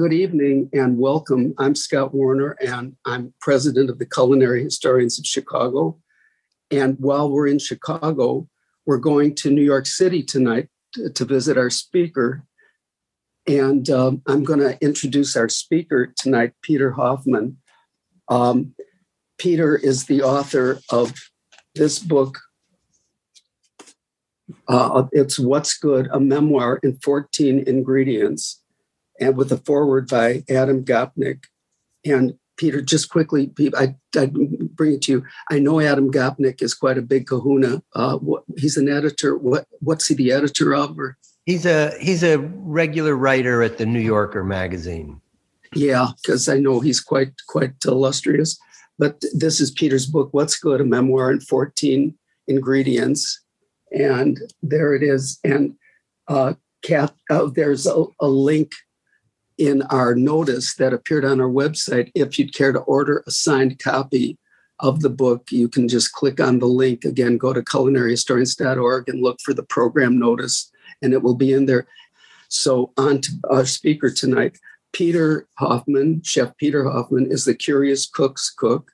Good evening and welcome. I'm Scott Warner and I'm president of the Culinary Historians of Chicago. And while we're in Chicago, we're going to New York City tonight to, visit our speaker. And um, I'm going to introduce our speaker tonight, Peter Hoffman. Um, Peter is the author of this book. Uh, it's What's Good, a memoir in 14 ingredients, and with a foreword by Adam Gopnik. And Peter, just quickly, I, I bring it to you. I know Adam Gopnik is quite a big kahuna. Uh, what, he's an editor. What what's he the editor of? Or? He's a he's a regular writer at the New Yorker magazine. Yeah, because I know he's quite quite illustrious. But this is Peter's book, What's Good, a memoir in 14 ingredients. And there it is. And uh, Kath, uh, there's a, a link in our notice that appeared on our website. If you'd care to order a signed copy of the book, you can just click on the link. Again, go to culinaryhistorians.org and look for the program notice, and it will be in there. So, on to our speaker tonight. Peter Hoffman, Chef Peter Hoffman, is the Curious Cook's cook.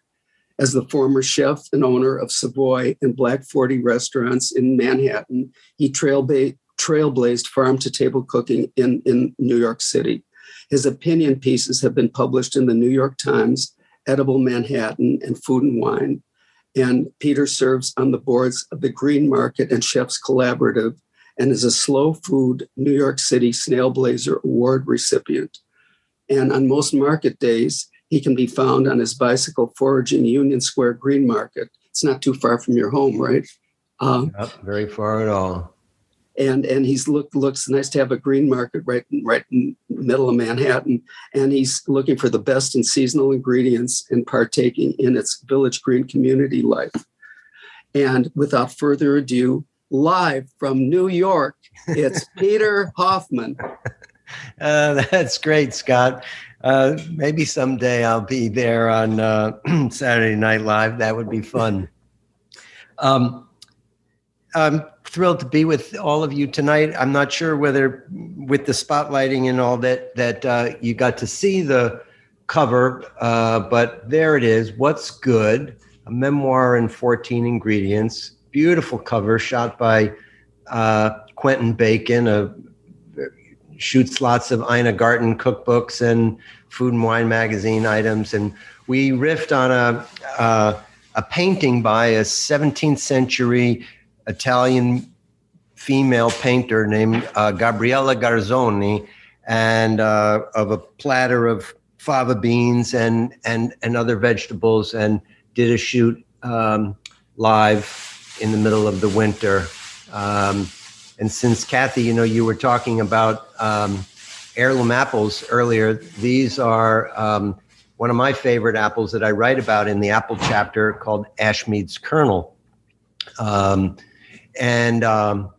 As the former chef and owner of Savoy and Back 40 restaurants in Manhattan, he trailblazed farm to table cooking in, in New York City. His opinion pieces have been published in the New York Times, Edible Manhattan, and Food and Wine. And Peter serves on the boards of the Green Market and Chefs Collaborative and is a Slow Food New York City Snail Blazer Award recipient. And on most market days, he can be found on his bicycle foraging Union Square Green Market. It's not too far from your home, right? Um, Not very far at all and and he's look looks nice to have a green market right right in the middle of Manhattan, and he's looking for the best in seasonal ingredients and partaking in its village green community life. And without further ado, live from New York, it's Peter Hoffman. Uh, that's great, Scott. Uh, maybe someday I'll be there on uh, Saturday Night Live. That would be fun. Um, um, thrilled to be with all of you tonight. I'm not sure whether, with the spotlighting and all that, that uh, you got to see the cover, uh, but there it is. What's good? A memoir in 14 ingredients. Beautiful cover, shot by uh, Quentin Bacon. A, shoots lots of Ina Garten cookbooks and Food and Wine magazine items, and we riffed on a uh, a painting by a 17th century Italian female painter named uh, Gabriella Garzoni, and uh, of a platter of fava beans and and and other vegetables, and did a shoot um, live in the middle of the winter. Um, and since Kathy, you know, you were talking about um, heirloom apples earlier, these are um, one of my favorite apples that I write about in the apple chapter called Ashmead's Kernel. Um, and um,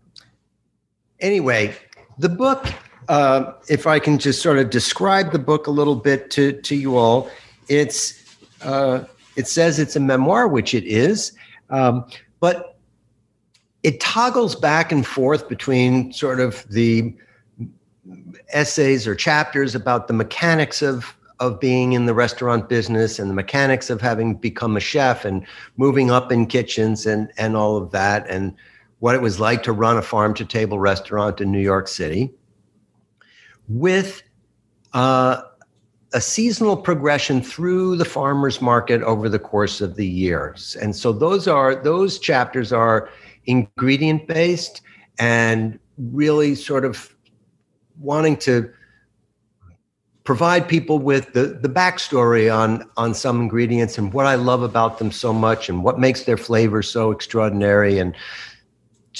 anyway, the book, uh, if I can just sort of describe the book a little bit to, to you all, it's uh, it says it's a memoir, which it is, um, but it toggles back and forth between sort of the essays or chapters about the mechanics of of being in the restaurant business and the mechanics of having become a chef and moving up in kitchens and and all of that. And what it was like to run a farm to table restaurant in New York City with uh, a seasonal progression through the farmers market over the course of the years. And so those are those chapters are ingredient based and really sort of wanting to provide people with the, the backstory on on some ingredients and what I love about them so much and what makes their flavor so extraordinary and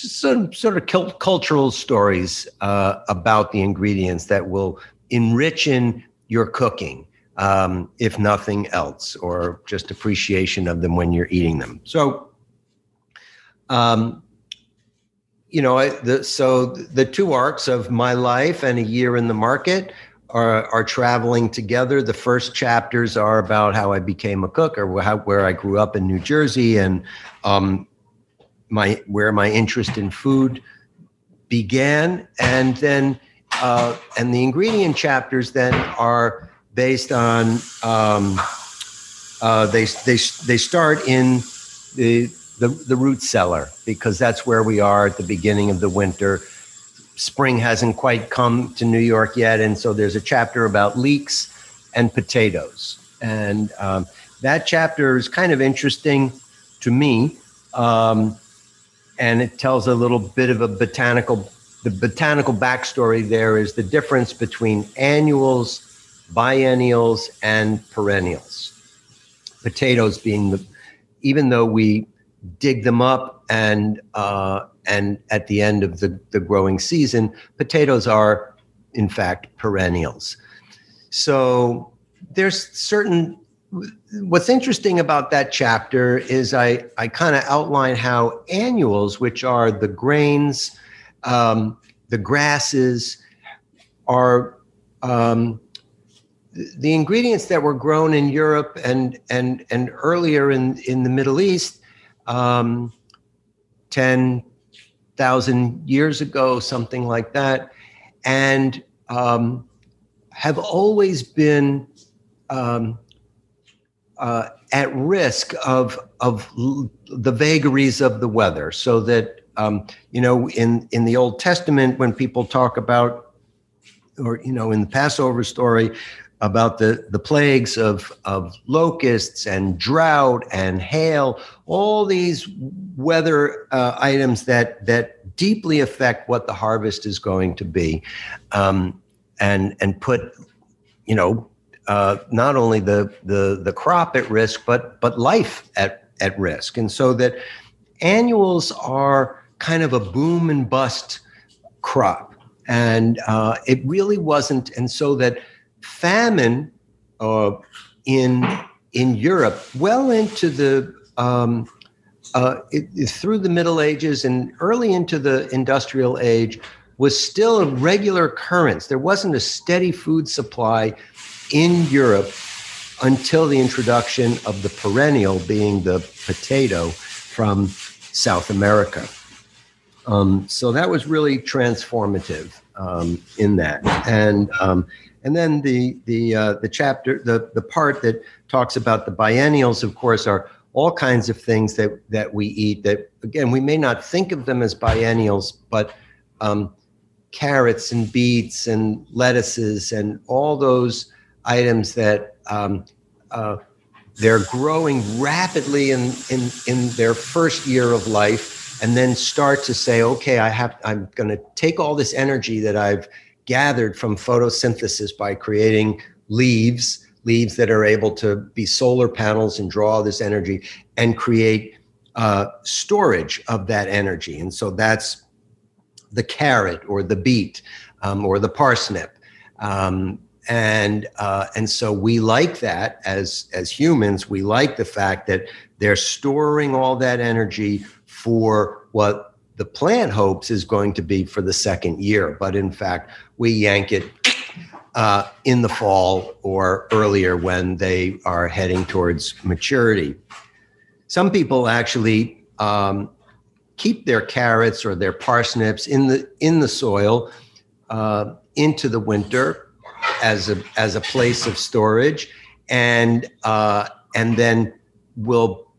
just some sort of cultural stories uh, about the ingredients that will enrich in your cooking, um, if nothing else, or just appreciation of them when you're eating them. So, um, you know, I, the, so the two arcs of my life and a year in the market are, are traveling together. The first chapters are about how I became a cook or how, where I grew up in New Jersey and um, my where my interest in food began, and then uh, and the ingredient chapters then are based on um, uh, they they they start in the, the the root cellar because that's where we are at the beginning of the winter. Spring hasn't quite come to New York yet, and so there's a chapter about leeks and potatoes, and um, that chapter is kind of interesting to me, um, and it tells a little bit of a botanical. The botanical backstory there is the difference between annuals, biennials, and perennials. Potatoes being the, even though we dig them up and uh, and at the end of the, the growing season, potatoes are in fact perennials. So there's certain what's interesting about that chapter is I, I kind of outline how annuals, which are the grains, um, the grasses, are um, the ingredients that were grown in Europe and and and earlier in in the Middle East, um, ten thousand years ago, something like that, and um, have always been um, uh, at risk of of the vagaries of the weather. So that um, you know, in in the Old Testament, when people talk about, or you know, in the Passover story about the the plagues of of locusts and drought and hail, all these weather uh, items that that deeply affect what the harvest is going to be, um, and and put, you know, uh, not only the, the the crop at risk, but but life at at risk, and so that annuals are kind of a boom and bust crop, and uh, it really wasn't, and so that famine uh, in in Europe well into the um, uh, it, through the Middle Ages and early into the Industrial Age was still a regular occurrence. There wasn't a steady food supply in Europe until the introduction of the perennial, being the potato from South America. Um, so that was really transformative um, in that, and um, and then the the uh, the chapter the the part that talks about the biennials, of course, are all kinds of things that that we eat. That again, we may not think of them as biennials, but um, carrots and beets and lettuces and all those items that um, uh, they're growing rapidly in, in, in their first year of life and then start to say, okay, I have, I'm going to take all this energy that I've gathered from photosynthesis by creating leaves, leaves that are able to be solar panels and draw this energy and create uh, storage of that energy. And so that's the carrot or the beet um, or the parsnip. Um, and uh, and so we like that as as humans. We like the fact that they're storing all that energy for what the plant hopes is going to be for the second year. But in fact, we yank it uh, in the fall or earlier when they are heading towards maturity. Some people actually um, keep their carrots or their parsnips in the in the soil uh, into the winter as a as a place of storage, and uh, and then will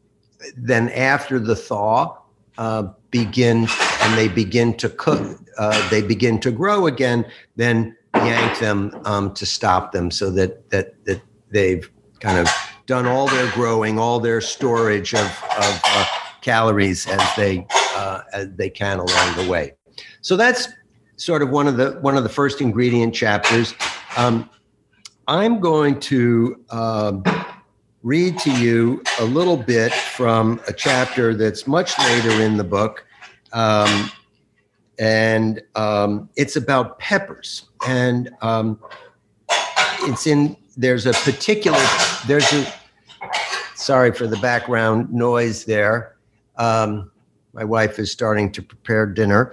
then after the thaw uh, begin and they begin to cook. Uh, they begin to grow again. Then yank them um, to stop them so that that that they've kind of done all their growing, all their storage of, of uh, calories as they uh, as they can along the way. So that's sort of one of the one of the first ingredient chapters. Um, I'm going to um, read to you a little bit from a chapter that's much later in the book. Um, and um, it's about peppers. And um, it's in, there's a particular, there's a, sorry for the background noise there. Um, my wife is starting to prepare dinner.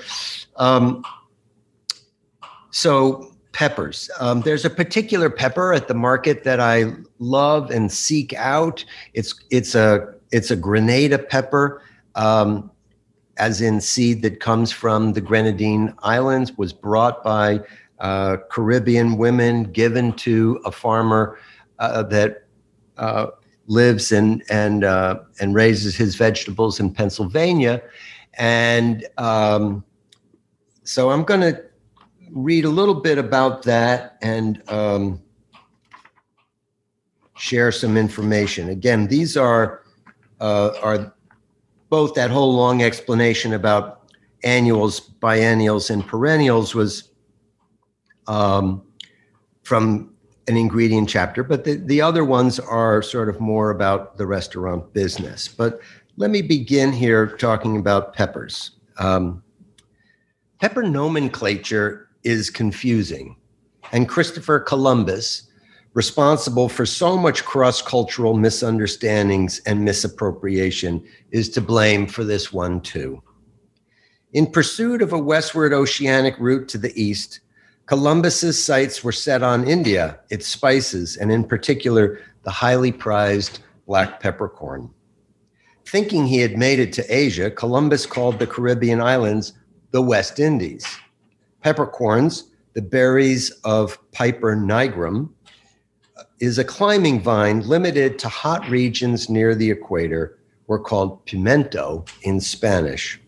Um, so peppers. Um, there's a particular pepper at the market that I love and seek out. It's it's a it's a Grenada pepper, um, as in seed that comes from the Grenadine Islands. Was brought by uh, Caribbean women given to a farmer uh, that uh, lives and and uh, and raises his vegetables in Pennsylvania, and um, so I'm going to read a little bit about that and um, share some information. Again, these are uh, are both that whole long explanation about annuals, biennials, and perennials was um, from an ingredient chapter, but the, the other ones are sort of more about the restaurant business. But let me begin here talking about peppers. Um, pepper nomenclature is confusing, and Christopher Columbus, responsible for so much cross cultural misunderstandings and misappropriation, is to blame for this one too. In pursuit of a westward oceanic route to the east, Columbus's sights were set on India, its spices, and in particular, the highly prized black peppercorn. Thinking he had made it to Asia, Columbus called the Caribbean islands the West Indies. Peppercorns, the berries of Piper nigrum, is a climbing vine limited to hot regions near the equator, were called pimento in Spanish.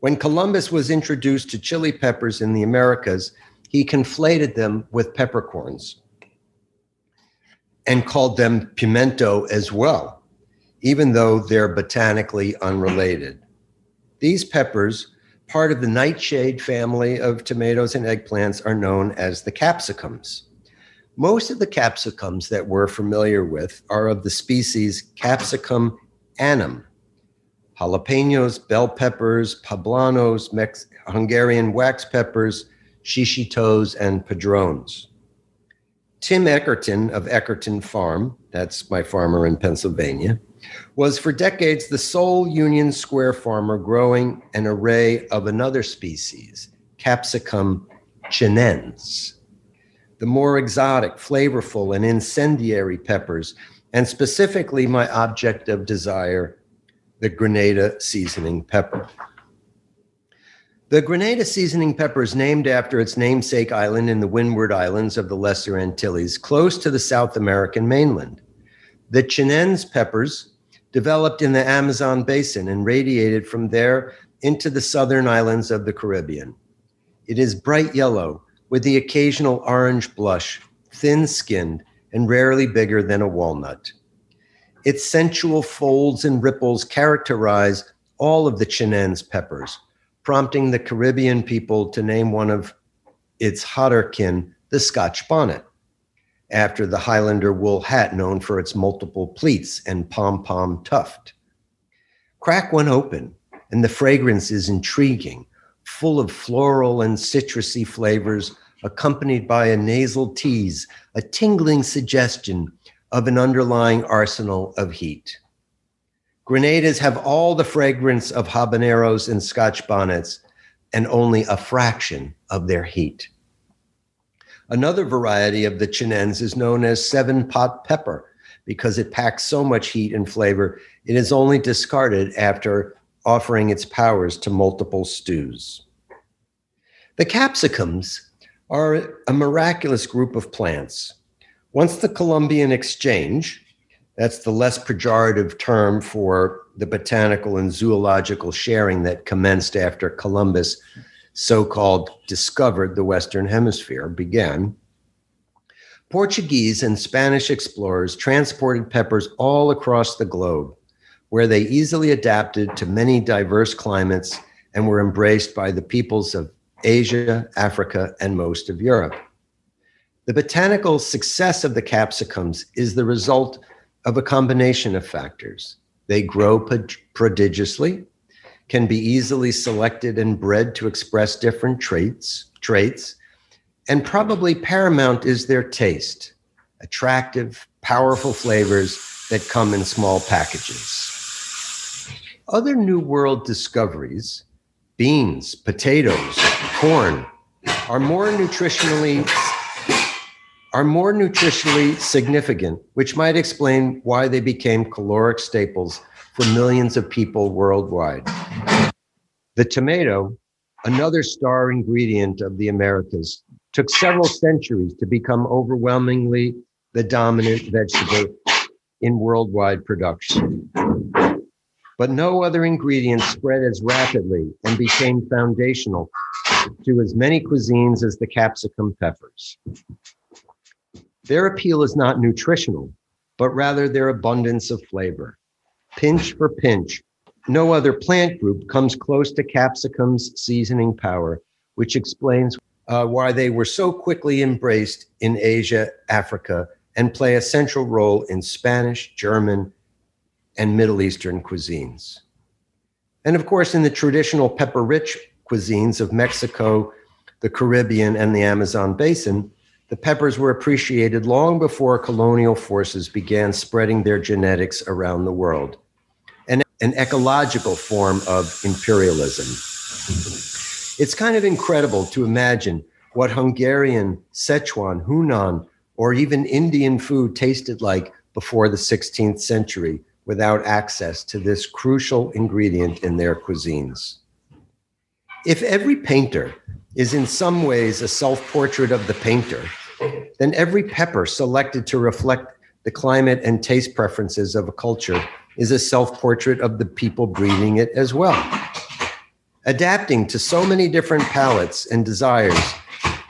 When Columbus was introduced to chili peppers in the Americas, he conflated them with peppercorns and called them pimento as well, even though they're botanically unrelated. These peppers, part of the nightshade family of tomatoes and eggplants, are known as the capsicums. Most of the capsicums that we're familiar with are of the species Capsicum annuum. Jalapenos, bell peppers, poblanos, Mex- Hungarian wax peppers, shishitos, and padrones. Tim Eckerton of Eckerton Farm, that's my farmer in Pennsylvania, was for decades the sole Union Square farmer growing an array of another species, Capsicum chinense. The more exotic, flavorful, and incendiary peppers, and specifically my object of desire, the Grenada seasoning pepper. The Grenada seasoning pepper is named after its namesake island in the Windward Islands of the Lesser Antilles, close to the South American mainland. The Chinense peppers developed in the Amazon basin and radiated from there into the southern islands of the Caribbean. It is bright yellow with the occasional orange blush, thin skinned, and rarely bigger than a walnut. Its sensual folds and ripples characterize all of the Chinense peppers prompting the Caribbean people to name one of its hotter kin the Scotch bonnet, after the Highlander wool hat known for its multiple pleats and pom pom tuft. Crack one open, and the fragrance is intriguing, full of floral and citrusy flavors, accompanied by a nasal tease, a tingling suggestion of an underlying arsenal of heat. Grenadas have all the fragrance of habaneros and scotch bonnets and only a fraction of their heat. Another variety of the chinense is known as seven pot pepper because it packs so much heat and flavor, it is only discarded after offering its powers to multiple stews. The capsicums are a miraculous group of plants. Once the Columbian Exchange, that's the less pejorative term for the botanical and zoological sharing that commenced after Columbus so called discovered the Western Hemisphere began. Portuguese and Spanish explorers transported peppers all across the globe, where they easily adapted to many diverse climates and were embraced by the peoples of Asia, Africa, and most of Europe. The botanical success of the capsicums is the result of a combination of factors. They grow prodigiously, can be easily selected and bred to express different traits, traits, and probably paramount is their taste, attractive, powerful flavors that come in small packages. Other New World discoveries, beans, potatoes, corn, are more nutritionally are more nutritionally significant, which might explain why they became caloric staples for millions of people worldwide. The tomato, another star ingredient of the Americas, took several centuries to become overwhelmingly the dominant vegetable in worldwide production. But no other ingredient spread as rapidly and became foundational to as many cuisines as the capsicum peppers. Their appeal is not nutritional, but rather their abundance of flavor. Pinch for pinch, no other plant group comes close to capsicum's seasoning power, which explains uh, why they were so quickly embraced in Asia, Africa, and play a central role in Spanish, German, and Middle Eastern cuisines. And of course, in the traditional pepper rich cuisines of Mexico, the Caribbean, and the Amazon basin, the peppers were appreciated long before colonial forces began spreading their genetics around the world, an, an ecological form of imperialism. It's kind of incredible to imagine what Hungarian, Sichuan, Hunan, or even Indian food tasted like before the 16th century without access to this crucial ingredient in their cuisines. If every painter is in some ways a self portrait of the painter, then every pepper selected to reflect the climate and taste preferences of a culture is a self portrait of the people breathing it as well. Adapting to so many different palates and desires,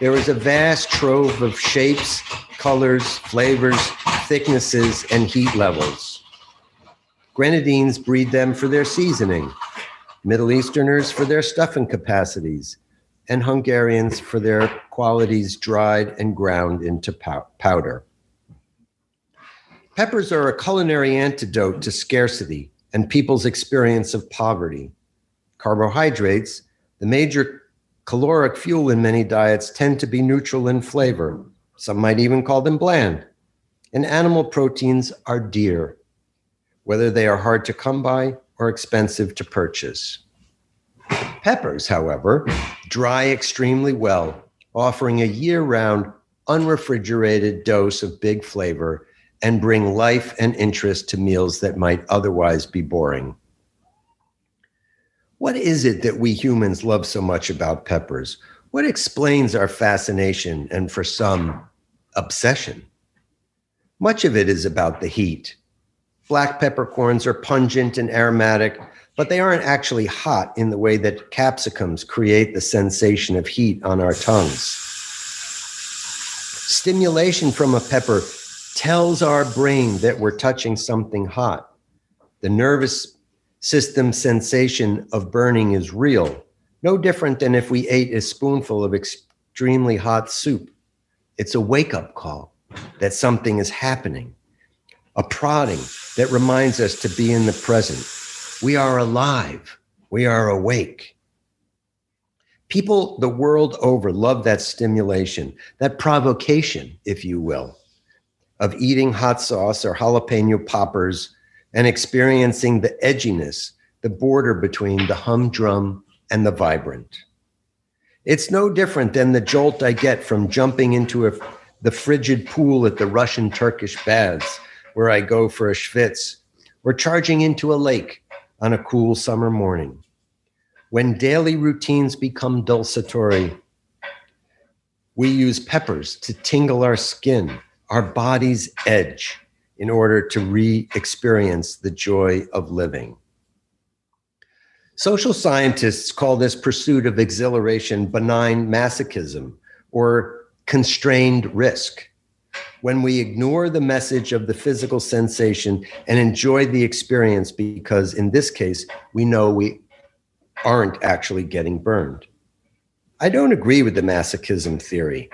there is a vast trove of shapes, colors, flavors, thicknesses, and heat levels. Grenadines breed them for their seasoning, Middle Easterners for their stuffing capacities, and Hungarians for their qualities dried and ground into pow- powder. Peppers are a culinary antidote to scarcity and people's experience of poverty. Carbohydrates, the major caloric fuel in many diets, tend to be neutral in flavor. Some might even call them bland. And animal proteins are dear, whether they are hard to come by or expensive to purchase. Peppers, however, dry extremely well, offering a year round, unrefrigerated dose of big flavor and bring life and interest to meals that might otherwise be boring. What is it that we humans love so much about peppers? What explains our fascination and, for some, obsession? Much of it is about the heat. Black peppercorns are pungent and aromatic, but they aren't actually hot in the way that capsicums create the sensation of heat on our tongues. Stimulation from a pepper tells our brain that we're touching something hot. The nervous system sensation of burning is real, no different than if we ate a spoonful of extremely hot soup. It's a wake up call that something is happening, a prodding that reminds us to be in the present we are alive. We are awake. People the world over love that stimulation, that provocation, if you will, of eating hot sauce or jalapeno poppers and experiencing the edginess, the border between the humdrum and the vibrant. It's no different than the jolt I get from jumping into a, the frigid pool at the Russian Turkish baths, where I go for a schwitz, or charging into a lake on a cool summer morning. When daily routines become dulcetory, we use peppers to tingle our skin, our body's edge, in order to re experience the joy of living. Social scientists call this pursuit of exhilaration benign masochism or constrained risk when we ignore the message of the physical sensation and enjoy the experience because in this case we know we aren't actually getting burned. I don't agree with the masochism theory.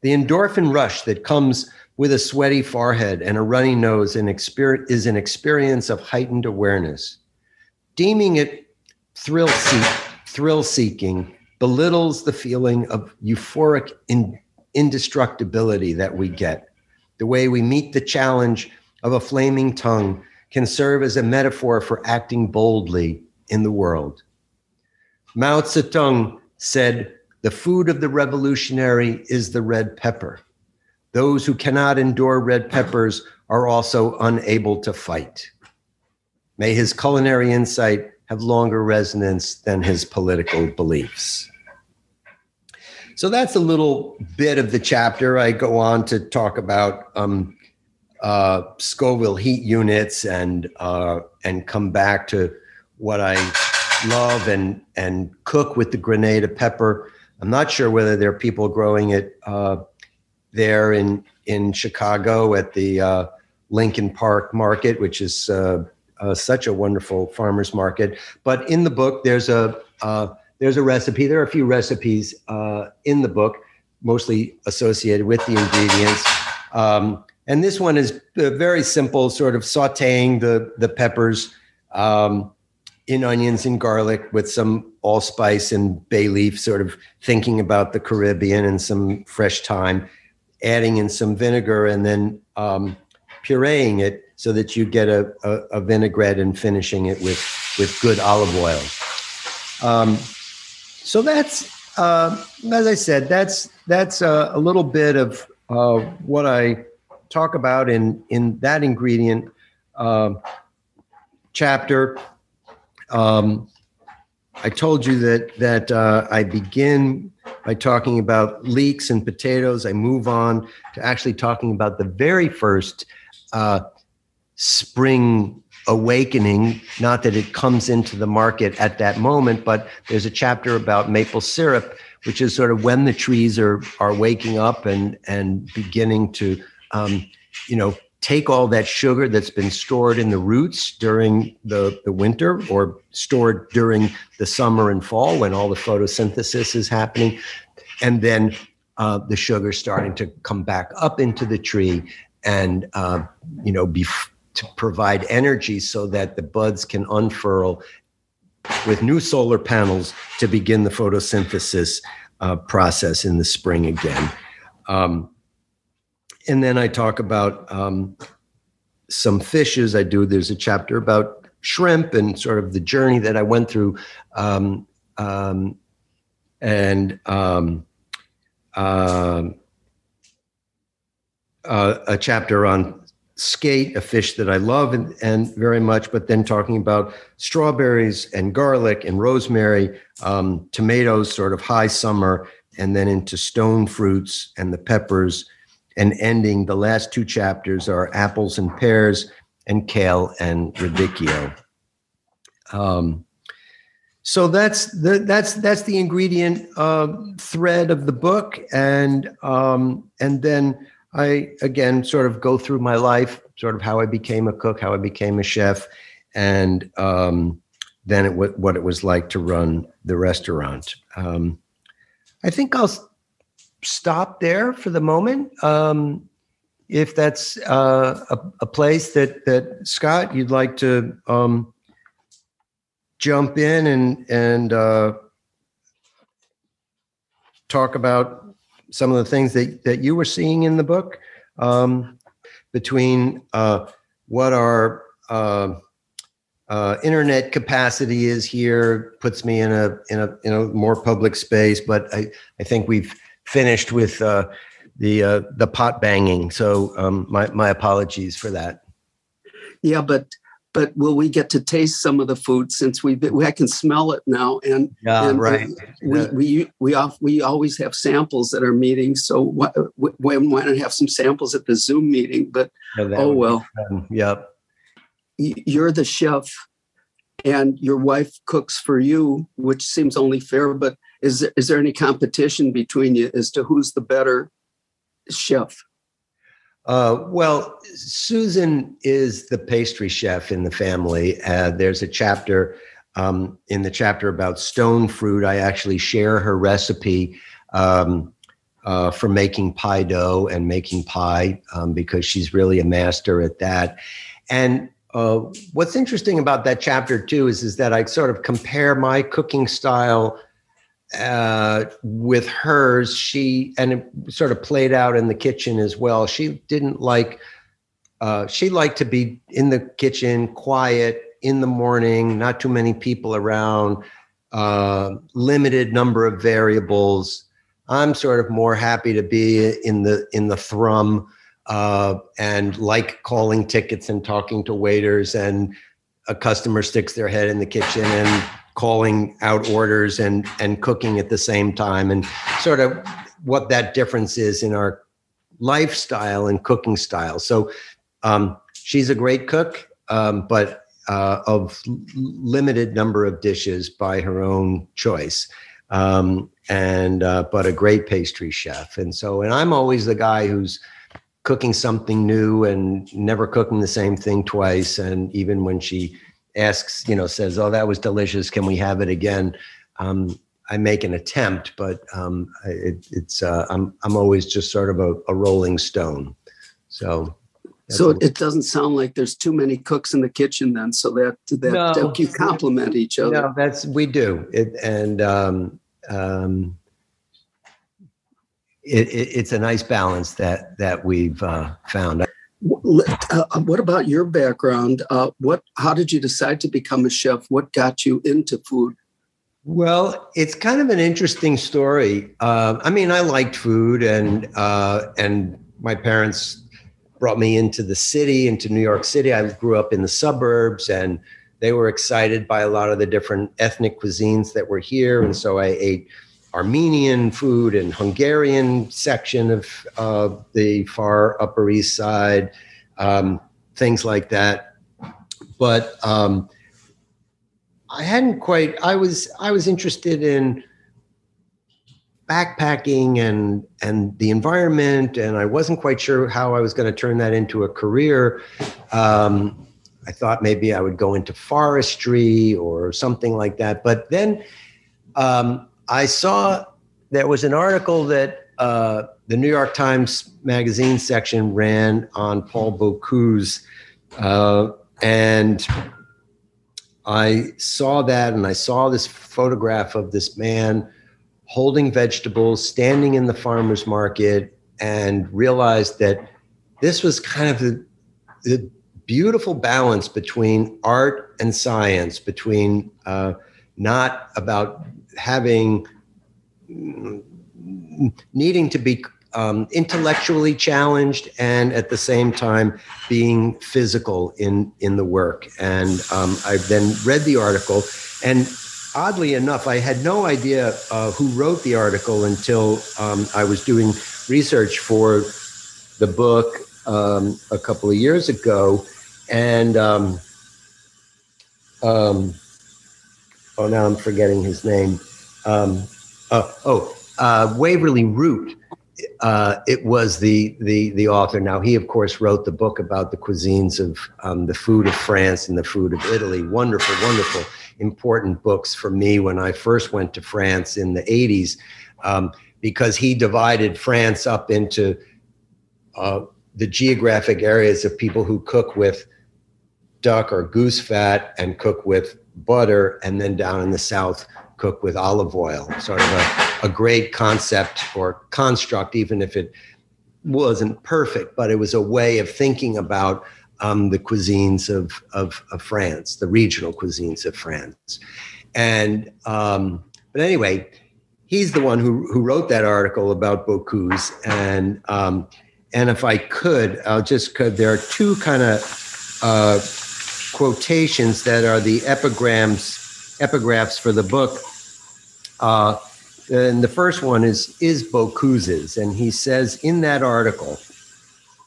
The endorphin rush that comes with a sweaty forehead and a runny nose is an experience of heightened awareness. Deeming it thrill seek, thrill seeking belittles the feeling of euphoric in, indestructibility that we get. The way we meet the challenge of a flaming tongue can serve as a metaphor for acting boldly in the world. Mao Zedong said, The food of the revolutionary is the red pepper. Those who cannot endure red peppers are also unable to fight. May his culinary insight have longer resonance than his political beliefs. So that's a little bit of the chapter. I go on to talk about um, uh, Scoville heat units and uh, and come back to what I love and and cook with the Grenada pepper. I'm not sure whether there are people growing it uh, there in in Chicago at the uh, Lincoln Park Market, which is uh, uh, such a wonderful farmers market. But in the book, there's a there's a recipe. There are a few recipes uh, in the book, mostly associated with the ingredients. Um, and this one is very simple, sort of sautéing the the peppers um, in onions and garlic with some allspice and bay leaf, sort of thinking about the Caribbean and some fresh thyme, adding in some vinegar, and then um, pureeing it so that you get a, a, a vinaigrette and finishing it with, with good olive oil. Um, so that's, uh, as I said, that's that's a, a little bit of uh, what I talk about in in that ingredient uh, chapter. Um, I told you that that uh, I begin by talking about leeks and potatoes. I move on to actually talking about the very first uh, spring awakening. Not that it comes into the market at that moment, but there's a chapter about maple syrup, which is sort of when the trees are are waking up and and beginning to, um, you know, take all that sugar that's been stored in the roots during the, the winter or stored during the summer and fall when all the photosynthesis is happening. And then uh, the sugar starting to come back up into the tree and, uh, you know, be to provide energy so that the buds can unfurl with new solar panels to begin the photosynthesis uh, process in the spring again. Um, and then I talk about um, some fishes. I do. There's a chapter about shrimp and sort of the journey that I went through, um, um, and um, uh, uh, a chapter on skate, a fish that I love and, and, very much, but then talking about strawberries and garlic and rosemary, um, tomatoes, sort of high summer, and then into stone fruits and the peppers and ending the last two chapters are apples and pears and kale and radicchio. Um, so that's the that's that's the ingredient uh, thread of the book, and um, and then I again sort of go through my life, sort of how I became a cook, how I became a chef, and um, then it, what it was like to run the restaurant. Um, I think I'll stop there for the moment. Um, if that's uh, a, a, place that that Scott you'd like to um, jump in and and uh, talk about some of the things that that you were seeing in the book um, between uh, what our uh, uh, internet capacity is here puts me in a in a in a more public space, but I I think we've finished with uh, the uh, the pot banging. So um, my my apologies for that. Yeah, but but will we get to taste some of the food since we've, I can smell it now and yeah and uh, right. we we we off, we always have samples at our meetings so when why not have some samples at the Zoom meeting but yeah, oh well. yep. You're the chef and your wife cooks for you which seems only fair but is is there any competition between you as to who's the better chef? Uh, well, Susan is the pastry chef in the family. Uh, there's a chapter um, in the chapter about stone fruit. I actually share her recipe um, uh, for making pie dough and making pie um, because she's really a master at that. And uh, what's interesting about that chapter too is, is that I sort of compare my cooking style uh, with hers, she and it sort of played out in the kitchen as well. She didn't like. Uh, she liked to be in the kitchen, quiet in the morning, not too many people around, uh, limited number of variables. I'm sort of more happy to be in the in the thrum uh, and like calling tickets and talking to waiters and a customer sticks their head in the kitchen and calling out orders and and cooking at the same time and sort of what that difference is in our lifestyle and cooking style. So um, she's a great cook um, but uh, of limited number of dishes by her own choice. Um, and uh, but a great pastry chef. And so and i'm always the guy who's cooking something new and never cooking the same thing twice. And even when she asks, you know, says, "Oh, that was delicious. Can we have it again?" Um, I make an attempt, but um, it, it's uh, I'm I'm always just sort of a, a rolling stone. So, so it doesn't sound like there's too many cooks in the kitchen then. So that that, no, that you complement each other. No, that's we do it, and um, um, it, it, it's a nice balance that that we've uh, found. Uh, what about your background? Uh, what? How did you decide to become a chef? What got you into food? Well, it's kind of an interesting story. Uh, I mean, I liked food, and uh, and my parents brought me into the city, into New York City. I grew up in the suburbs, and they were excited by a lot of the different ethnic cuisines that were here, and so I ate Armenian food and Hungarian section of uh, the far Upper East Side, um, things like that. But um, I hadn't quite. I was I was interested in backpacking and and the environment, and I wasn't quite sure how I was going to turn that into a career. Um, I thought maybe I would go into forestry or something like that, but then um, I saw there was an article that uh, the New York Times Magazine section ran on Paul Bocuse, uh, and I saw that, and I saw this photograph of this man holding vegetables, standing in the farmer's market, and realized that this was kind of the, the beautiful balance between art and science, between uh, not about having needing to be um, intellectually challenged and at the same time being physical in in the work. And um, I then read the article, and oddly enough, I had no idea uh, who wrote the article until um, I was doing research for the book um, a couple of years ago, and. Oh, now I'm forgetting his name. Um, uh, oh, uh, Waverly Root. Uh, it was the the the author. Now he, of course, wrote the book about the cuisines of um, the food of France and the food of Italy. Wonderful, wonderful, important books for me when I first went to France in the '80s, um, because he divided France up into uh, the geographic areas of people who cook with duck or goose fat and cook with butter, and then down in the south cook with olive oil. Sort of a, a great concept or construct, even if it wasn't perfect, but it was a way of thinking about um, the cuisines of, of, of, France, the regional cuisines of France. And, um, but anyway, he's the one who, who wrote that article about Bocuse. And, um, and if I could, I'll just could, there are two kind of uh, quotations that are the epigrams epigraphs for the book. Uh, and the first one is is Bocuse's, and he says in that article,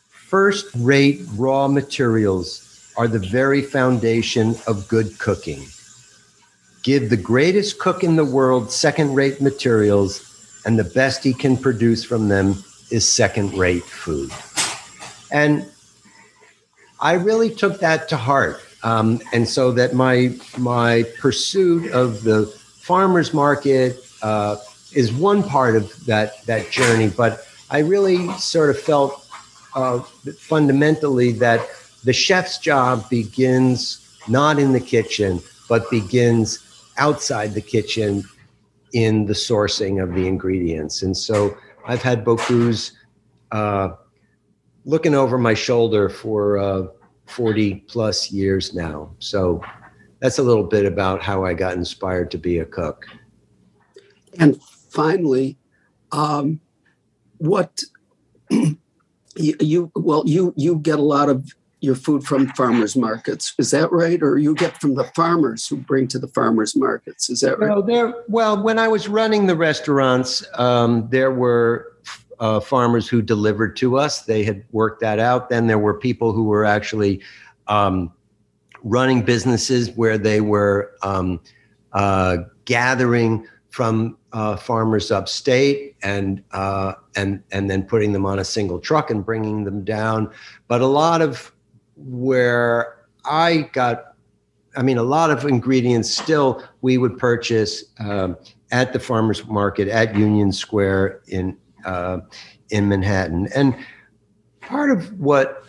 first-rate raw materials are the very foundation of good cooking. Give the greatest cook in the world second-rate materials, and the best he can produce from them is second-rate food. And I really took that to heart. Um, and so that my my pursuit of the farmers market uh, is one part of that that journey. But I really sort of felt uh, fundamentally that the chef's job begins not in the kitchen, but begins outside the kitchen in the sourcing of the ingredients. And so I've had Bocuse uh, looking over my shoulder for uh, 40 plus years now. So that's a little bit about how I got inspired to be a cook. And finally, um, what you, you, well you you get a lot of your food from farmers markets. Is that right? Or you get from the farmers who bring to the farmers markets? Is that right? No, there. Well, when I was running the restaurants, um, there were uh, farmers who delivered to us. They had worked that out. Then there were people who were actually um, running businesses where they were um, uh, gathering from uh, farmers upstate and uh, and and then putting them on a single truck and bringing them down. But a lot of where I got, I mean, a lot of ingredients still we would purchase um, at the farmers market at Union Square in uh, in Manhattan, and part of what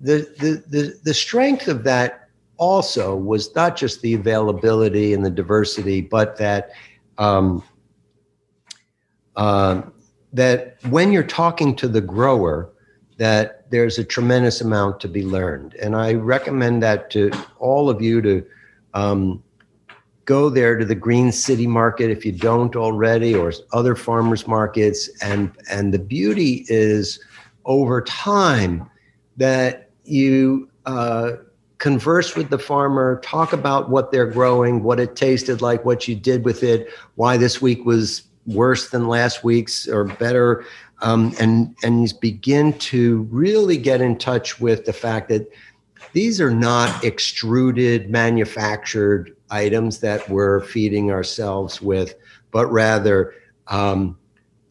the, the the the strength of that also was not just the availability and the diversity, but that. Um, uh, that when you're talking to the grower, that there's a tremendous amount to be learned. And I recommend that to all of you to um, go there to the Green City Market if you don't already, or other farmers markets. And, and the beauty is over time that you uh, converse with the farmer, talk about what they're growing, what it tasted like, what you did with it, why this week was worse than last week's or better um, and and begin to really get in touch with the fact that these are not extruded manufactured items that we're feeding ourselves with but rather um,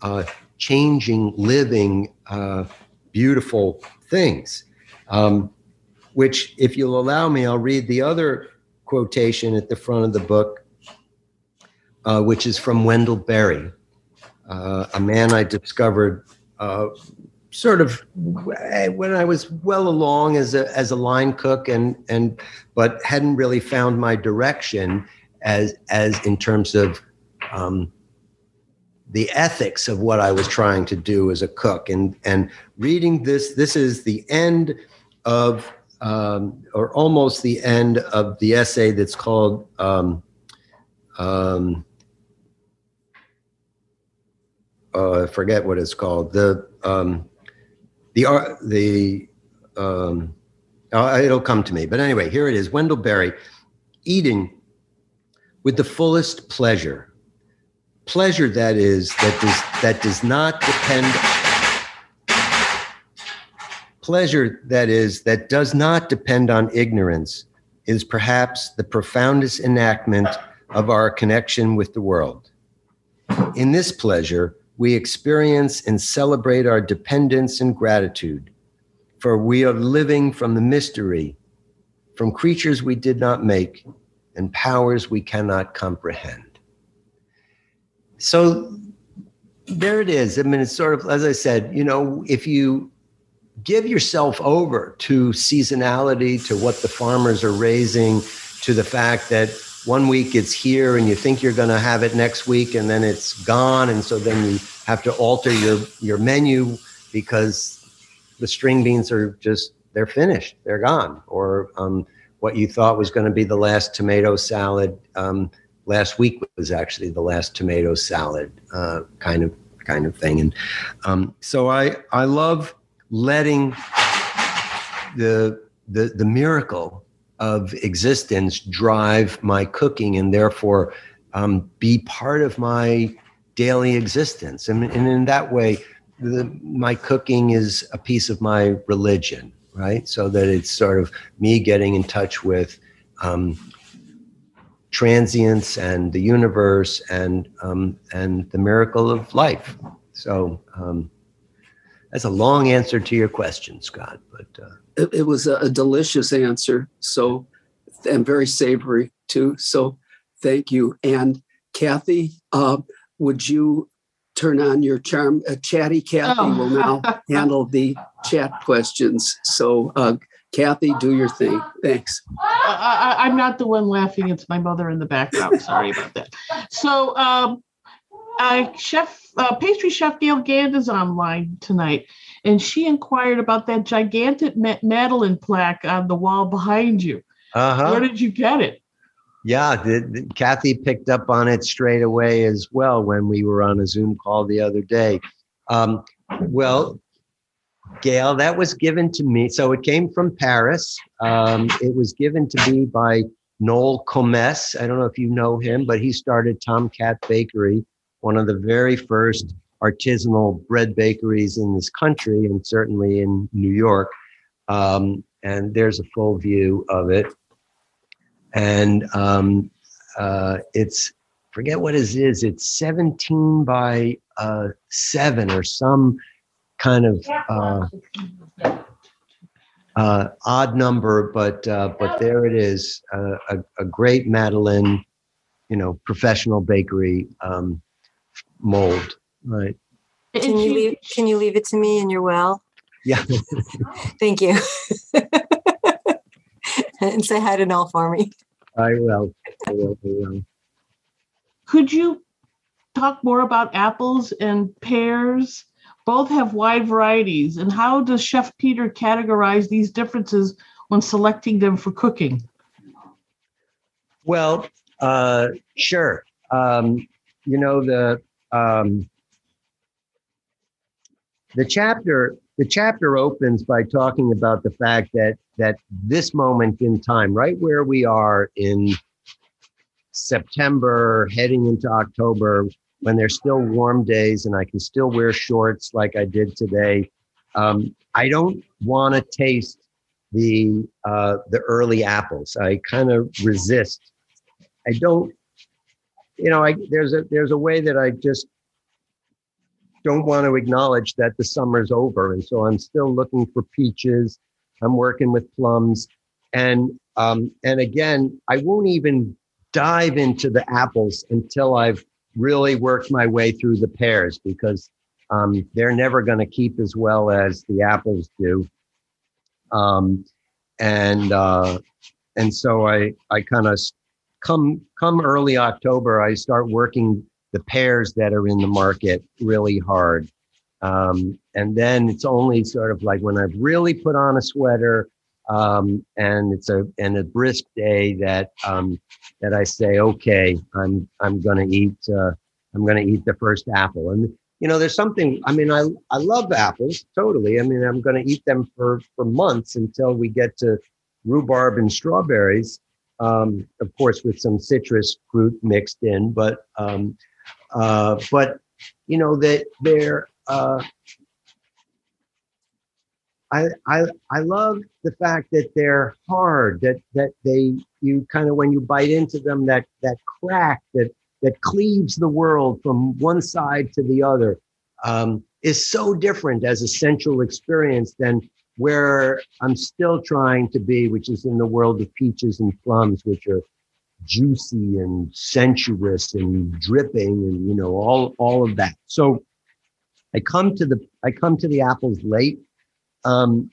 uh, changing living uh, beautiful things. Um, which if you'll allow me i'll read the other quotation at the front of the book uh, which is from wendell berry uh, a man I discovered uh, sort of when I was well along as a as a line cook and and but hadn't really found my direction as as in terms of um, the ethics of what I was trying to do as a cook and and reading this this is the end of um, or almost the end of the essay that's called um, um, uh, I forget what it's called. The um, the uh, the um, uh, it'll come to me. But anyway, here it is. Wendell Berry, eating with the fullest pleasure, pleasure that is that does that does not depend. Pleasure that is that does not depend on ignorance is perhaps the profoundest enactment of our connection with the world. In this pleasure, we experience and celebrate our dependence and gratitude, for we are living from the mystery, from creatures we did not make and powers we cannot comprehend. So there it is. I mean, it's sort of, as I said, you know, if you give yourself over to seasonality, to what the farmers are raising, to the fact that one week it's here and you think you're going to have it next week and then it's gone. And so then you have to alter your your menu because the string beans are just they're finished they're gone. Or um, what you thought was going to be the last tomato salad um, last week was actually the last tomato salad uh, kind of kind of thing. And um, so i i love letting the the the miracle of existence drive my cooking and therefore um, be part of my daily existence. And, and in that way, the, my cooking is a piece of my religion, right? So that it's sort of me getting in touch with um, transience and the universe and um, and the miracle of life. So um, that's a long answer to your question, Scott. But uh, it, it was a, a, delicious answer. So, and very savory too. So, thank you. And Kathy, uh, would you turn on your charm? Uh, chatty Kathy oh. will now handle the chat questions. So, uh, Kathy, do your thing. Thanks. I, am not the one laughing. It's my mother in the background. Sorry about that. So, um, uh, chef, uh, pastry chef Gale Gand is online tonight, and she inquired about that gigantic Madeleine plaque on the wall behind you. Uh-huh. Where did you get it? Yeah, the, the, Kathy picked up on it straight away as well when we were on a Zoom call the other day. Um, well, Gale, that was given to me. So it came from Paris. Um, it was given to me by Noel Comess. I don't know if you know him, but he started Tom Cat Bakery, one of the very first artisanal bread bakeries in this country and certainly in New York. Um, and there's a full view of it. And um, uh, it's, forget what it is, it's 17 by uh, 7 or some kind of uh, uh, odd number, but uh, but there it is, uh, a, a great Madeleine, you know, professional bakery um, mold, right? Can you leave, can you leave it to me and you're well? Yeah. Thank you. and say hi to Noel for me. I will. I will. I will. Could you talk more about apples and pears? Both have wide varieties. And how does Chef Peter categorize these differences when selecting them for cooking? Well, uh, sure. Um, you know the um, the chapter the chapter opens by talking about the fact that that this moment in time, right where we are in September, heading into October, when there's still warm days and I can still wear shorts like I did today. Um, I don't want to taste the uh, the early apples. I kind of resist. I don't, you know. I there's a there's a way that I just don't want to acknowledge that the summer's over, and so I'm still looking for peaches. I'm working with plums, and um, and again, I won't even dive into the apples until I've really worked my way through the pears because um, they're never going to keep as well as the apples do. Um, and uh, and so I I kind of come come early October I start working the pears that are in the market really hard. Um, and then it's only sort of like when I've really put on a sweater um, and it's a and a brisk day that um, that I say, okay, I'm I'm gonna eat uh, I'm gonna eat the first apple. And you know, there's something. I mean, I I love apples totally. I mean, I'm gonna eat them for for months until we get to rhubarb and strawberries. Um, of course, with some citrus fruit mixed in, but um, uh, but you know that they're uh, I, I I love the fact that they're hard, that that they you kind of when you bite into them, that that crack that that cleaves the world from one side to the other um, is so different as a sensual experience than where I'm still trying to be, which is in the world of peaches and plums, which are juicy and sensuous and dripping and you know all all of that. So I come to the I come to the apples late um,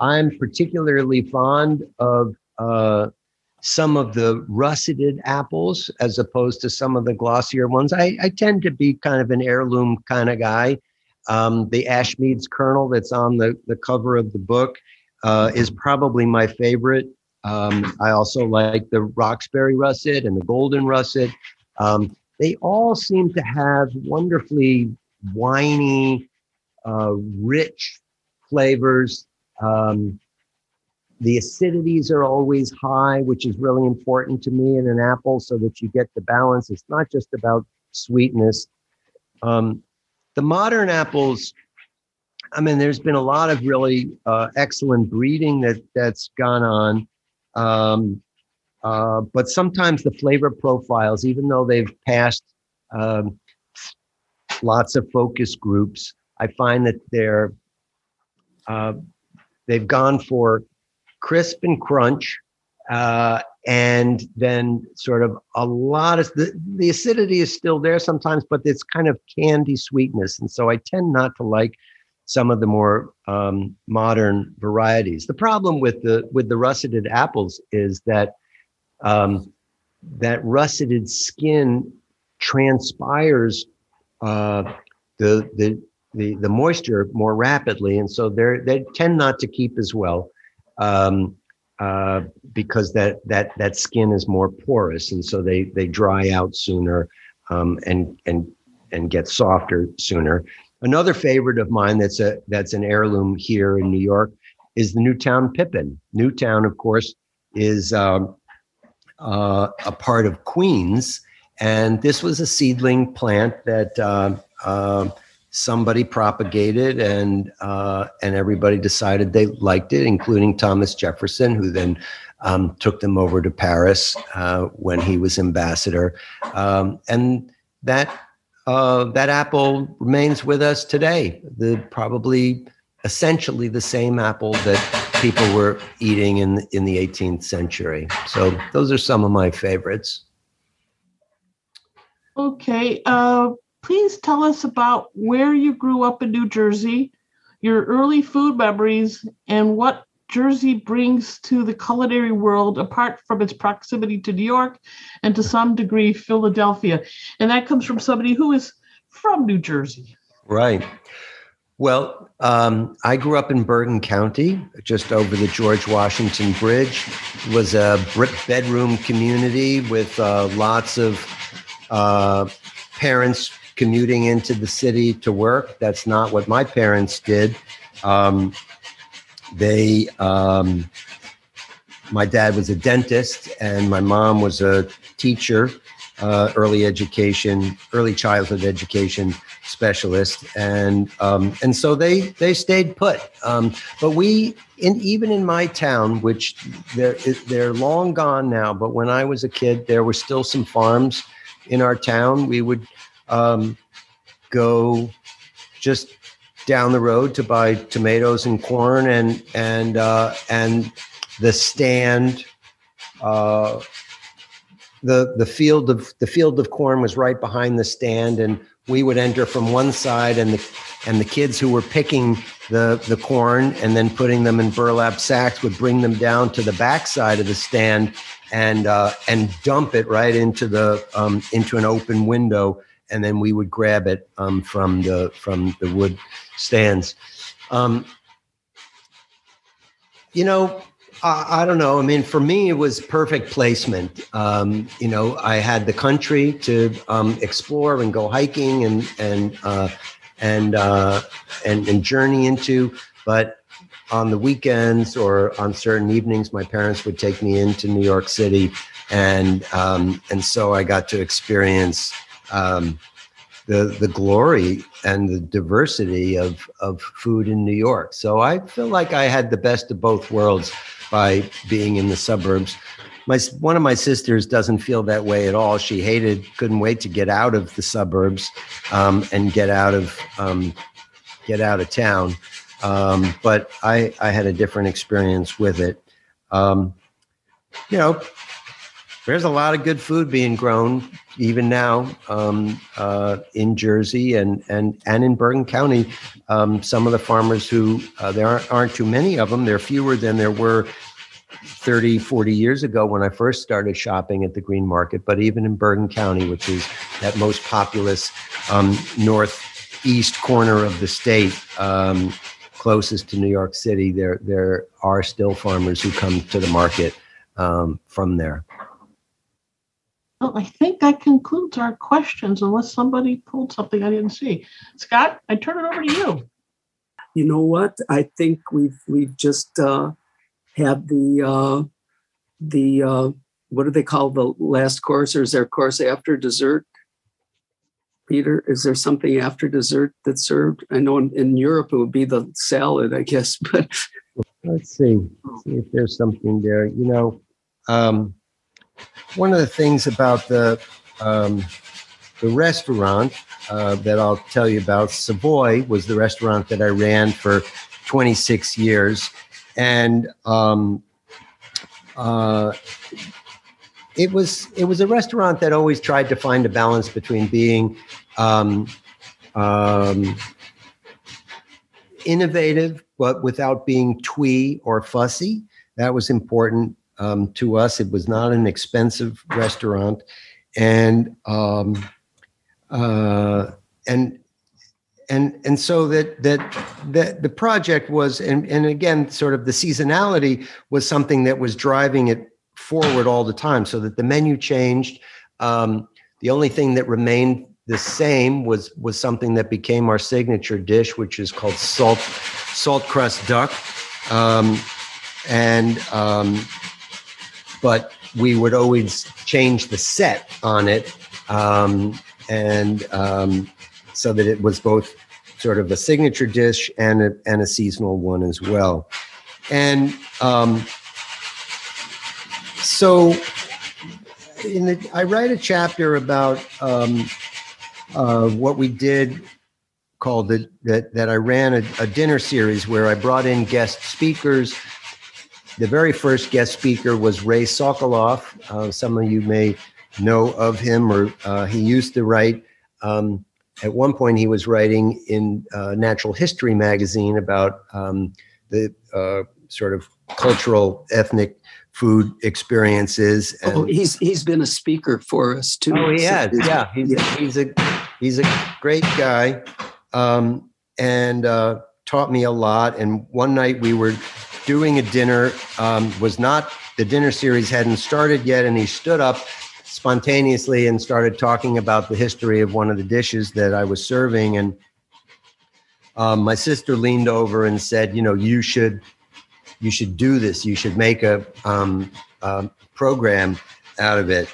I'm particularly fond of uh, some of the russeted apples as opposed to some of the glossier ones. I, I tend to be kind of an heirloom kind of guy. Um, the Ashmead's kernel that's on the, the cover of the book uh, is probably my favorite. Um, I also like the Roxbury russet and the Golden russet. Um, they all seem to have wonderfully winey, uh, rich flavors. Um, the acidities are always high, which is really important to me in an apple so that you get the balance. It's not just about sweetness. Um, the modern apples, I mean, there's been a lot of really uh, excellent breeding that that's gone on. Um, uh, but sometimes the flavor profiles, even though they've passed um, lots of focus groups, I find that they're uh, they've gone for crisp and crunch, uh, and then sort of a lot of the, the acidity is still there sometimes, but it's kind of candy sweetness. And so I tend not to like some of the more um, modern varieties. The problem with the with the russeted apples is that um, that russeted skin transpires uh, the the the, the moisture more rapidly, and so they they tend not to keep as well um, uh, because that that that skin is more porous, and so they they dry out sooner um, and and and get softer sooner. Another favorite of mine that's a that's an heirloom here in New York is the Newtown Pippin. Newtown, of course, is um, uh, a part of Queens, and this was a seedling plant that uh, uh, somebody propagated, and uh, and everybody decided they liked it, including Thomas Jefferson, who then um, took them over to Paris uh, when he was ambassador, um, and that uh, that apple remains with us today. The probably essentially the same apple that people were eating in in the 18th century. So those are some of my favorites. Okay, uh, please tell us about where you grew up in New Jersey, your early food memories, and what Jersey brings to the culinary world apart from its proximity to New York and to some degree Philadelphia. And that comes from somebody who is from New Jersey. Right. Well, um, I grew up in Bergen County, just over the George Washington Bridge. It was a brick bedroom community with uh, lots of uh, parents commuting into the city to work. That's not what my parents did. Um, they, um, my dad was a dentist, and my mom was a teacher uh, early education, early childhood education specialist, and um, and so they they stayed put. Um, but we, in even in my town, which they're they're long gone now, but when I was a kid, there were still some farms in our town. We would um, go just down the road to buy tomatoes and corn and and uh, and the stand. Uh, the the field of the field of corn was right behind the stand, and we would enter from one side, and the and the kids who were picking the the corn and then putting them in burlap sacks would bring them down to the back side of the stand and uh, and dump it right into the um, into an open window, and then we would grab it um, from the from the wood stands. Um, you know, I, I don't know. I mean, for me, it was perfect placement. Um, you know, I had the country to um, explore and go hiking and and uh, and, uh, and and journey into, but on the weekends or on certain evenings, my parents would take me into New York City, and um, and so I got to experience um, the the glory and the diversity of of food in New York. So I feel like I had the best of both worlds by being in the suburbs. My one of my sisters doesn't feel that way at all. She hated, couldn't wait to get out of the suburbs um, and get out of um, get out of town. Um, but I I had a different experience with it. Um, you know, there's a lot of good food being grown even now um, uh, in Jersey and and and in Bergen County. Um, some of the farmers who uh, there aren't, aren't too many of them. There are fewer than there were 30, 40 years ago when I first started shopping at the Green Market. But even in Bergen County, which is that most populous um, northeast corner of the state. Um, closest to New York City, there there are still farmers who come to the market um, from there. Well, I think that concludes our questions, unless somebody pulled something I didn't see. Scott, I turn it over to you. You know what? I think we've we've just uh, had the uh, the uh, what do they call the last course, or is there a course after dessert? Peter, is there something after dessert that's served? I know in, in Europe it would be the salad, I guess, but let's see, see if there's something there. You know, um, one of the things about the um, the restaurant uh, that I'll tell you about, Savoy, was the restaurant that I ran for 26 years, and um, uh, it was it was a restaurant that always tried to find a balance between being um, um, innovative but without being twee or fussy. That was important um, to us. It was not an expensive restaurant, and um, uh, and and and so that that that the project was and and again sort of the seasonality was something that was driving it forward all the time so that the menu changed um, the only thing that remained the same was was something that became our signature dish, which is called salt salt crust duck, um, and um, but we would always change the set on it, um, and um, so that it was both sort of a signature dish and a, and a seasonal one as well, and um, so in the, I write a chapter about um, uh, what we did called the, that that I ran a, a dinner series where I brought in guest speakers. The very first guest speaker was Ray Sokolov. Uh, some of you may know of him, or uh, he used to write. Um, at one point, he was writing in uh, Natural History magazine about um, the uh, sort of cultural, ethnic food experiences. And, oh, he's he's been a speaker for us too. Oh, he has. Yeah, he's, yeah. he's a he's a great guy, um, and uh, taught me a lot. And one night we were doing a dinner. Um, was not the dinner series hadn't started yet, and he stood up spontaneously and started talking about the history of one of the dishes that I was serving. And um, my sister leaned over and said, "You know, you should." you should do this. You should make a um, um, program out of it.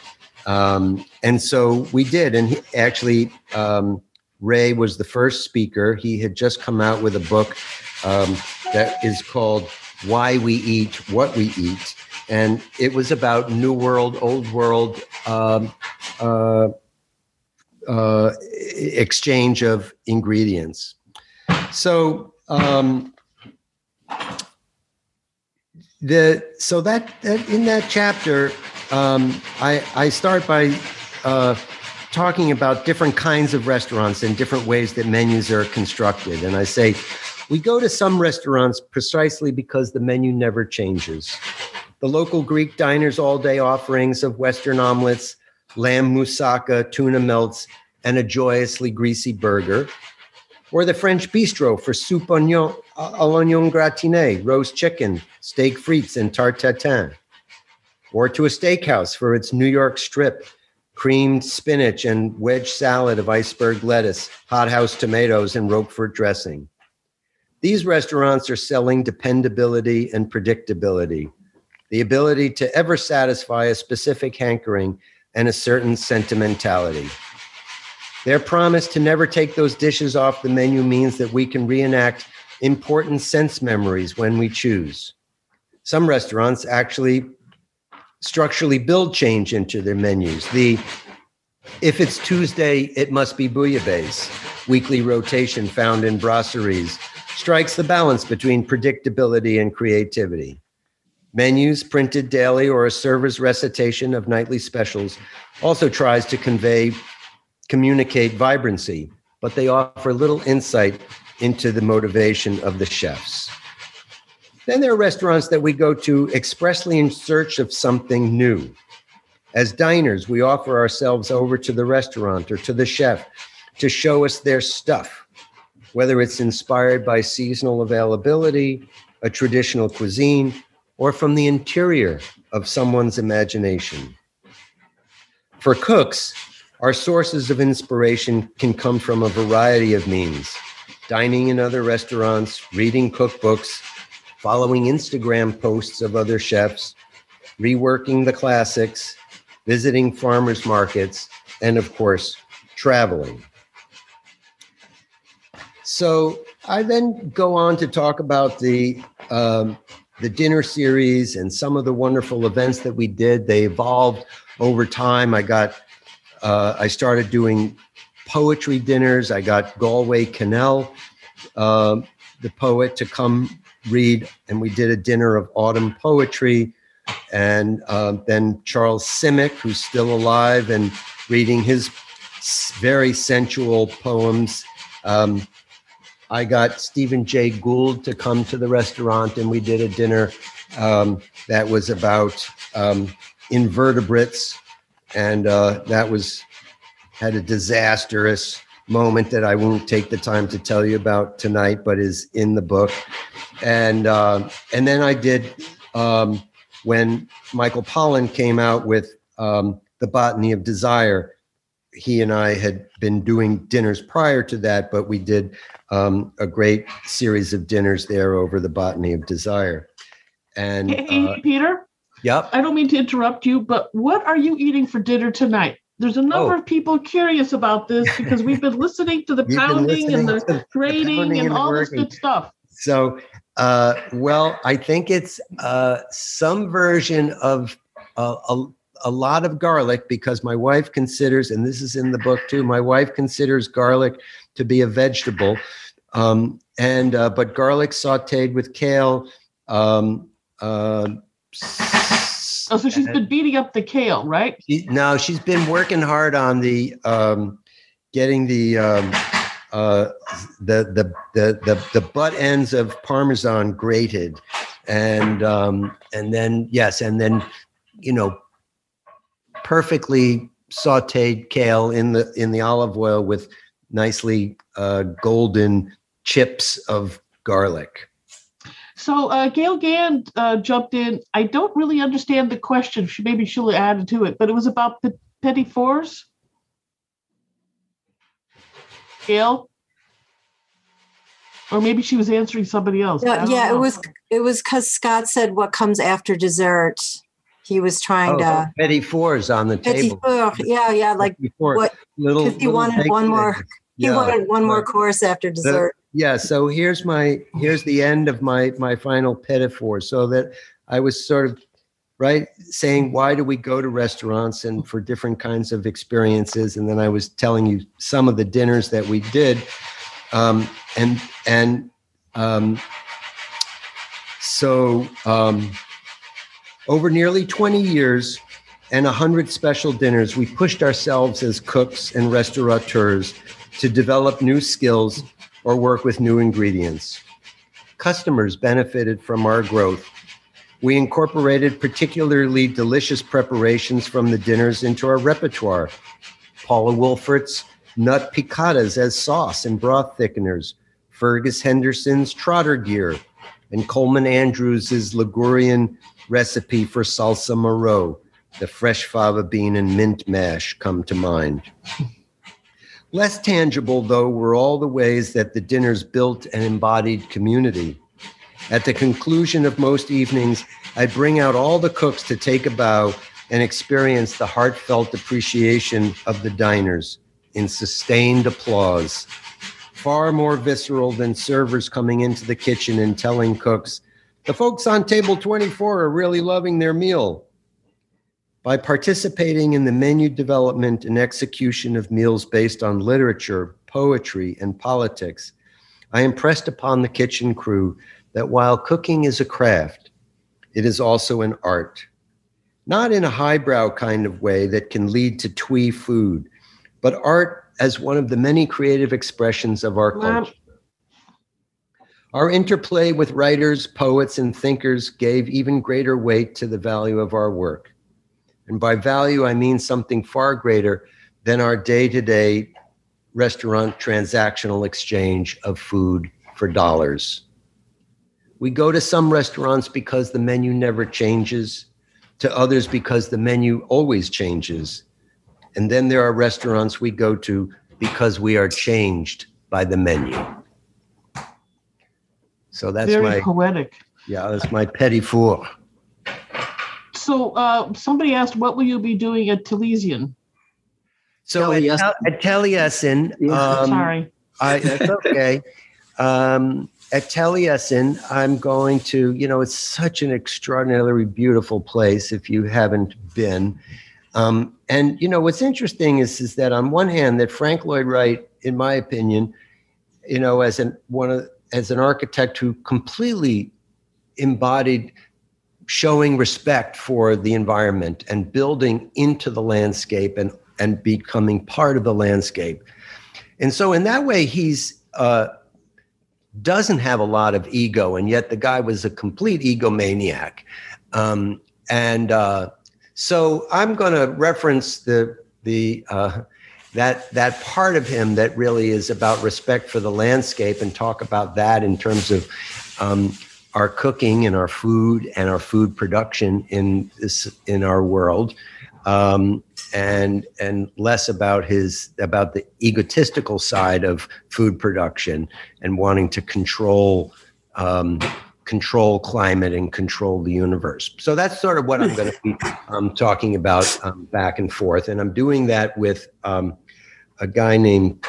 Um, and so we did. And he, actually, um, Ray was the first speaker. He had just come out with a book um, that is called Why We Eat, What We Eat. And it was about New World, Old World um, uh, uh, exchange of ingredients. So, um, the so that, that in that chapter um, I, I start by uh, talking about different kinds of restaurants and different ways that menus are constructed and i say we go to some restaurants precisely because the menu never changes the local greek diners all day offerings of western omelets lamb moussaka tuna melts and a joyously greasy burger or the French bistro for soup oignon, uh, à l'oignon gratiné, roast chicken, steak frites, and tarte. Or to a steakhouse for its New York strip, creamed spinach and wedge salad of iceberg lettuce, hothouse tomatoes, and Roquefort dressing. These restaurants are selling dependability and predictability, the ability to ever satisfy a specific hankering and a certain sentimentality. Their promise to never take those dishes off the menu means that we can reenact important sense memories when we choose. Some restaurants actually structurally build change into their menus. The if it's Tuesday, it must be bouillabaisse. Weekly rotation found in brasseries strikes the balance between predictability and creativity. Menus printed daily or a server's recitation of nightly specials also tries to convey communicate vibrancy, but they offer little insight into the motivation of the chefs. Then there are restaurants that we go to expressly in search of something new. As diners, we offer ourselves over to the restaurant or to the chef to show us their stuff, whether it's inspired by seasonal availability, a traditional cuisine, or from the interior of someone's imagination. For cooks, our sources of inspiration can come from a variety of means dining in other restaurants, reading cookbooks, following Instagram posts of other chefs, reworking the classics, visiting farmers markets, and of course, traveling. So I then go on to talk about the um, the dinner series and some of the wonderful events that we did. They evolved over time. I got uh, I started doing poetry dinners. I got Galway Kinnell, uh, the poet, to come read, and we did a dinner of autumn poetry. And uh, then Charles Simic, who's still alive and reading his very sensual poems. Um, I got Stephen Jay Gould to come to the restaurant, and we did a dinner um, that was about um, invertebrates and uh, that was had a disastrous moment that I won't take the time to tell you about tonight, but is in the book. And uh, and then I did um, when Michael Pollan came out with um, the Botany of Desire. He and I had been doing dinners prior to that, but we did um, a great series of dinners there over the Botany of Desire. And Hey, uh, Peter, yep, I don't mean to interrupt you, but what are you eating for dinner tonight? There's a number Oh. of people curious about this because we've been listening to the pounding and the grating and and all this good stuff. So, uh, well, I think it's uh, some version of uh, a, a lot of garlic because my wife considers, and this is in the book too, my wife considers garlic to be a vegetable. Um, and uh, but garlic sauteed with kale. Um, uh, Oh, so she's been beating up the kale, right? she, no, she's been working hard on the um, getting the um, uh, the, the the the the butt ends of parmesan grated, and um, and then yes, and then you know perfectly sautéed kale in the in the olive oil with nicely uh, golden chips of garlic. So uh, Gale Gand uh, jumped in. I don't really understand the question. She, maybe she'll add to it, but it was about the petit fours. Gale? Or maybe she was answering somebody else. I Yeah, don't it was it was because Scott said what comes after dessert. He was trying Oh, to petit fours on the table. four. Yeah, yeah, like four. what little. little wanted one more- things. he Yeah. wanted one more course after dessert. yeah so here's my here's the end of my my final petit four so that i was sort of right saying why do we go to restaurants and for different kinds of experiences and then i was telling you some of the dinners that we did um, and and um, so um, over nearly 20 years and 100 special dinners we pushed ourselves as cooks and restaurateurs to develop new skills or work with new ingredients. Customers benefited from our growth. We incorporated particularly delicious preparations from the dinners into our repertoire. Paula Wolfert's nut picadas as sauce and broth thickeners, Fergus Henderson's trotter gear, and Colman Andrews's Ligurian recipe for salsa marò, the fresh fava bean and mint mash come to mind. Less tangible, though, were all the ways that the dinners built and embodied community. At the conclusion of most evenings, I'd bring out all the cooks to take a bow and experience the heartfelt appreciation of the diners in sustained applause, far more visceral than servers coming into the kitchen and telling cooks, the folks on table 24 are really loving their meal. By participating in the menu development and execution of meals based on literature, poetry, and politics, I impressed upon the kitchen crew that while cooking is a craft, it is also an art. Not in a highbrow kind of way that can lead to twee food, but art as one of the many creative expressions of our culture. Our interplay with writers, poets, and thinkers gave even greater weight to the value of our work. And by value, I mean something far greater than our day to day restaurant transactional exchange of food for dollars. We go to some restaurants because the menu never changes, to others because the menu always changes. And then there are restaurants we go to because we are changed by the menu. So that's Very my poetic. yeah, that's my petit four. So uh, somebody asked, what will you be doing at Taliesin? So at, Taliesin. Tal- at Taliesin, Yeah. um, Sorry. I, that's okay. um, at Taliesin, I'm going to, you know, it's such an extraordinarily beautiful place if you haven't been. Um, and, you know, what's interesting is, is that on one hand, that Frank Lloyd Wright, in my opinion, you know, as an one of as an architect who completely embodied showing respect for the environment and building into the landscape and and becoming part of the landscape. And so in that way, he's uh, doesn't have a lot of ego, and yet the guy was a complete egomaniac. Um, and uh, so I'm going to reference the the uh, that that part of him that really is about respect for the landscape and talk about that in terms of um, our cooking and our food and our food production in this in our world. Um, and and less about his about the egotistical side of food production and wanting to control um, control climate and control the universe. So that's sort of what I'm going to be um, talking about um, back and forth, and I'm doing that with um, a guy named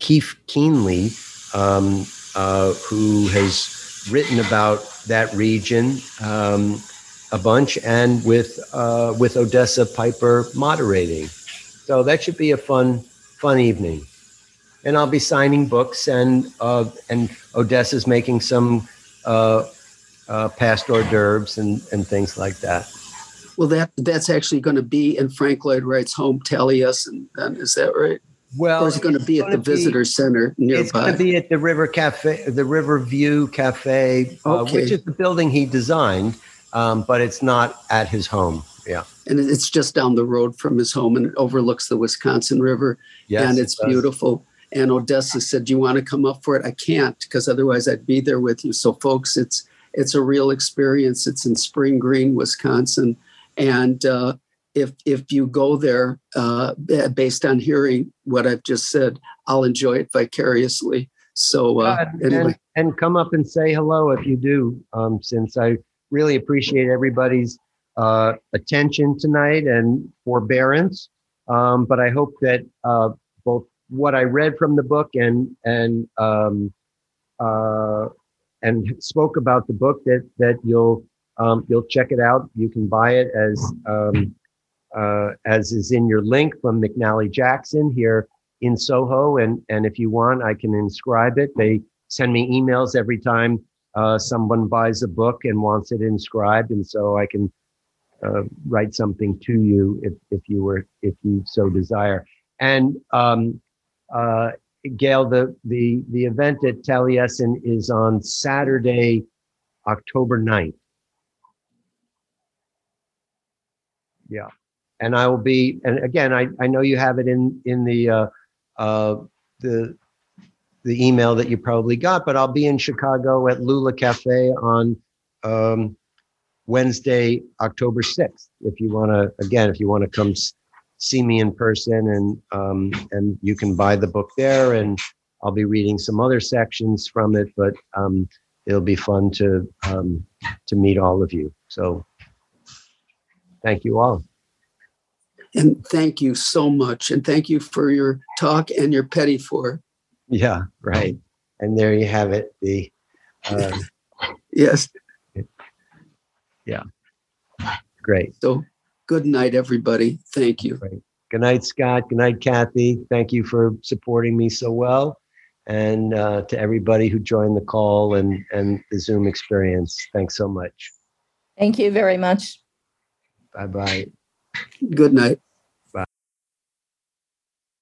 Keith Keenly, um, uh, who has written about that region um, a bunch, and with uh, with Odessa Piper moderating. So that should be a fun fun evening. And I'll be signing books, and uh, and Odessa's making some uh, uh, past hors d'oeuvres and and things like that. Well, that that's actually going to be in Frank Lloyd Wright's home, Taliesin. Then is that right? Well, or is it going to be at the be- visitor center nearby. It's going to be at the River Cafe, the River View Cafe, uh, which is the building he designed, um, but it's not at his home. Yeah. and it's just down the road from his home, and it overlooks the Wisconsin River, Yes, and it it's does. beautiful. And Odessa said, "Do you want to come up for it?" I can't because otherwise I'd be there with you. So, folks, it's it's a real experience. It's in Spring Green, Wisconsin, and uh, if if you go there, uh, based on hearing what I've just said, I'll enjoy it vicariously. So, uh, anyway, and, and come up and say hello if you do, um, since I really appreciate everybody's uh, attention tonight and forbearance. Um, but I hope that uh, both what I read from the book and and um, uh, and spoke about the book that that you'll um, you'll check it out. You can buy it as um, uh, as is in your link from McNally Jackson here in Soho. And, and if you want, I can inscribe it. They send me emails every time uh, someone buys a book and wants it inscribed. And so I can uh, write something to you if, if you were, if you so desire. And um, uh, Gale, the, the, the event at Taliesin is on Saturday, October 9th. Yeah. And I will be, and again, I, I know you have it in, in the, uh, uh, the, the email that you probably got, but I'll be in Chicago at Lula Cafe on, um, Wednesday, October 6th. If you want to, again, if you want to come see me in person and, um, and you can buy the book there and I'll be reading some other sections from it, but, um, it'll be fun to, um, to meet all of you. So thank you all. and thank you so much, and thank you for your talk and your petit four. Yeah, right. And there you have it. The uh, Yes. Yeah great. So, good night, everybody. Thank you. Good night, Scott. Good night, Kathy. Thank you for supporting me so well. And uh, to everybody who joined the call and and the Zoom experience, thanks so much. Thank you very much. Bye bye. Good night.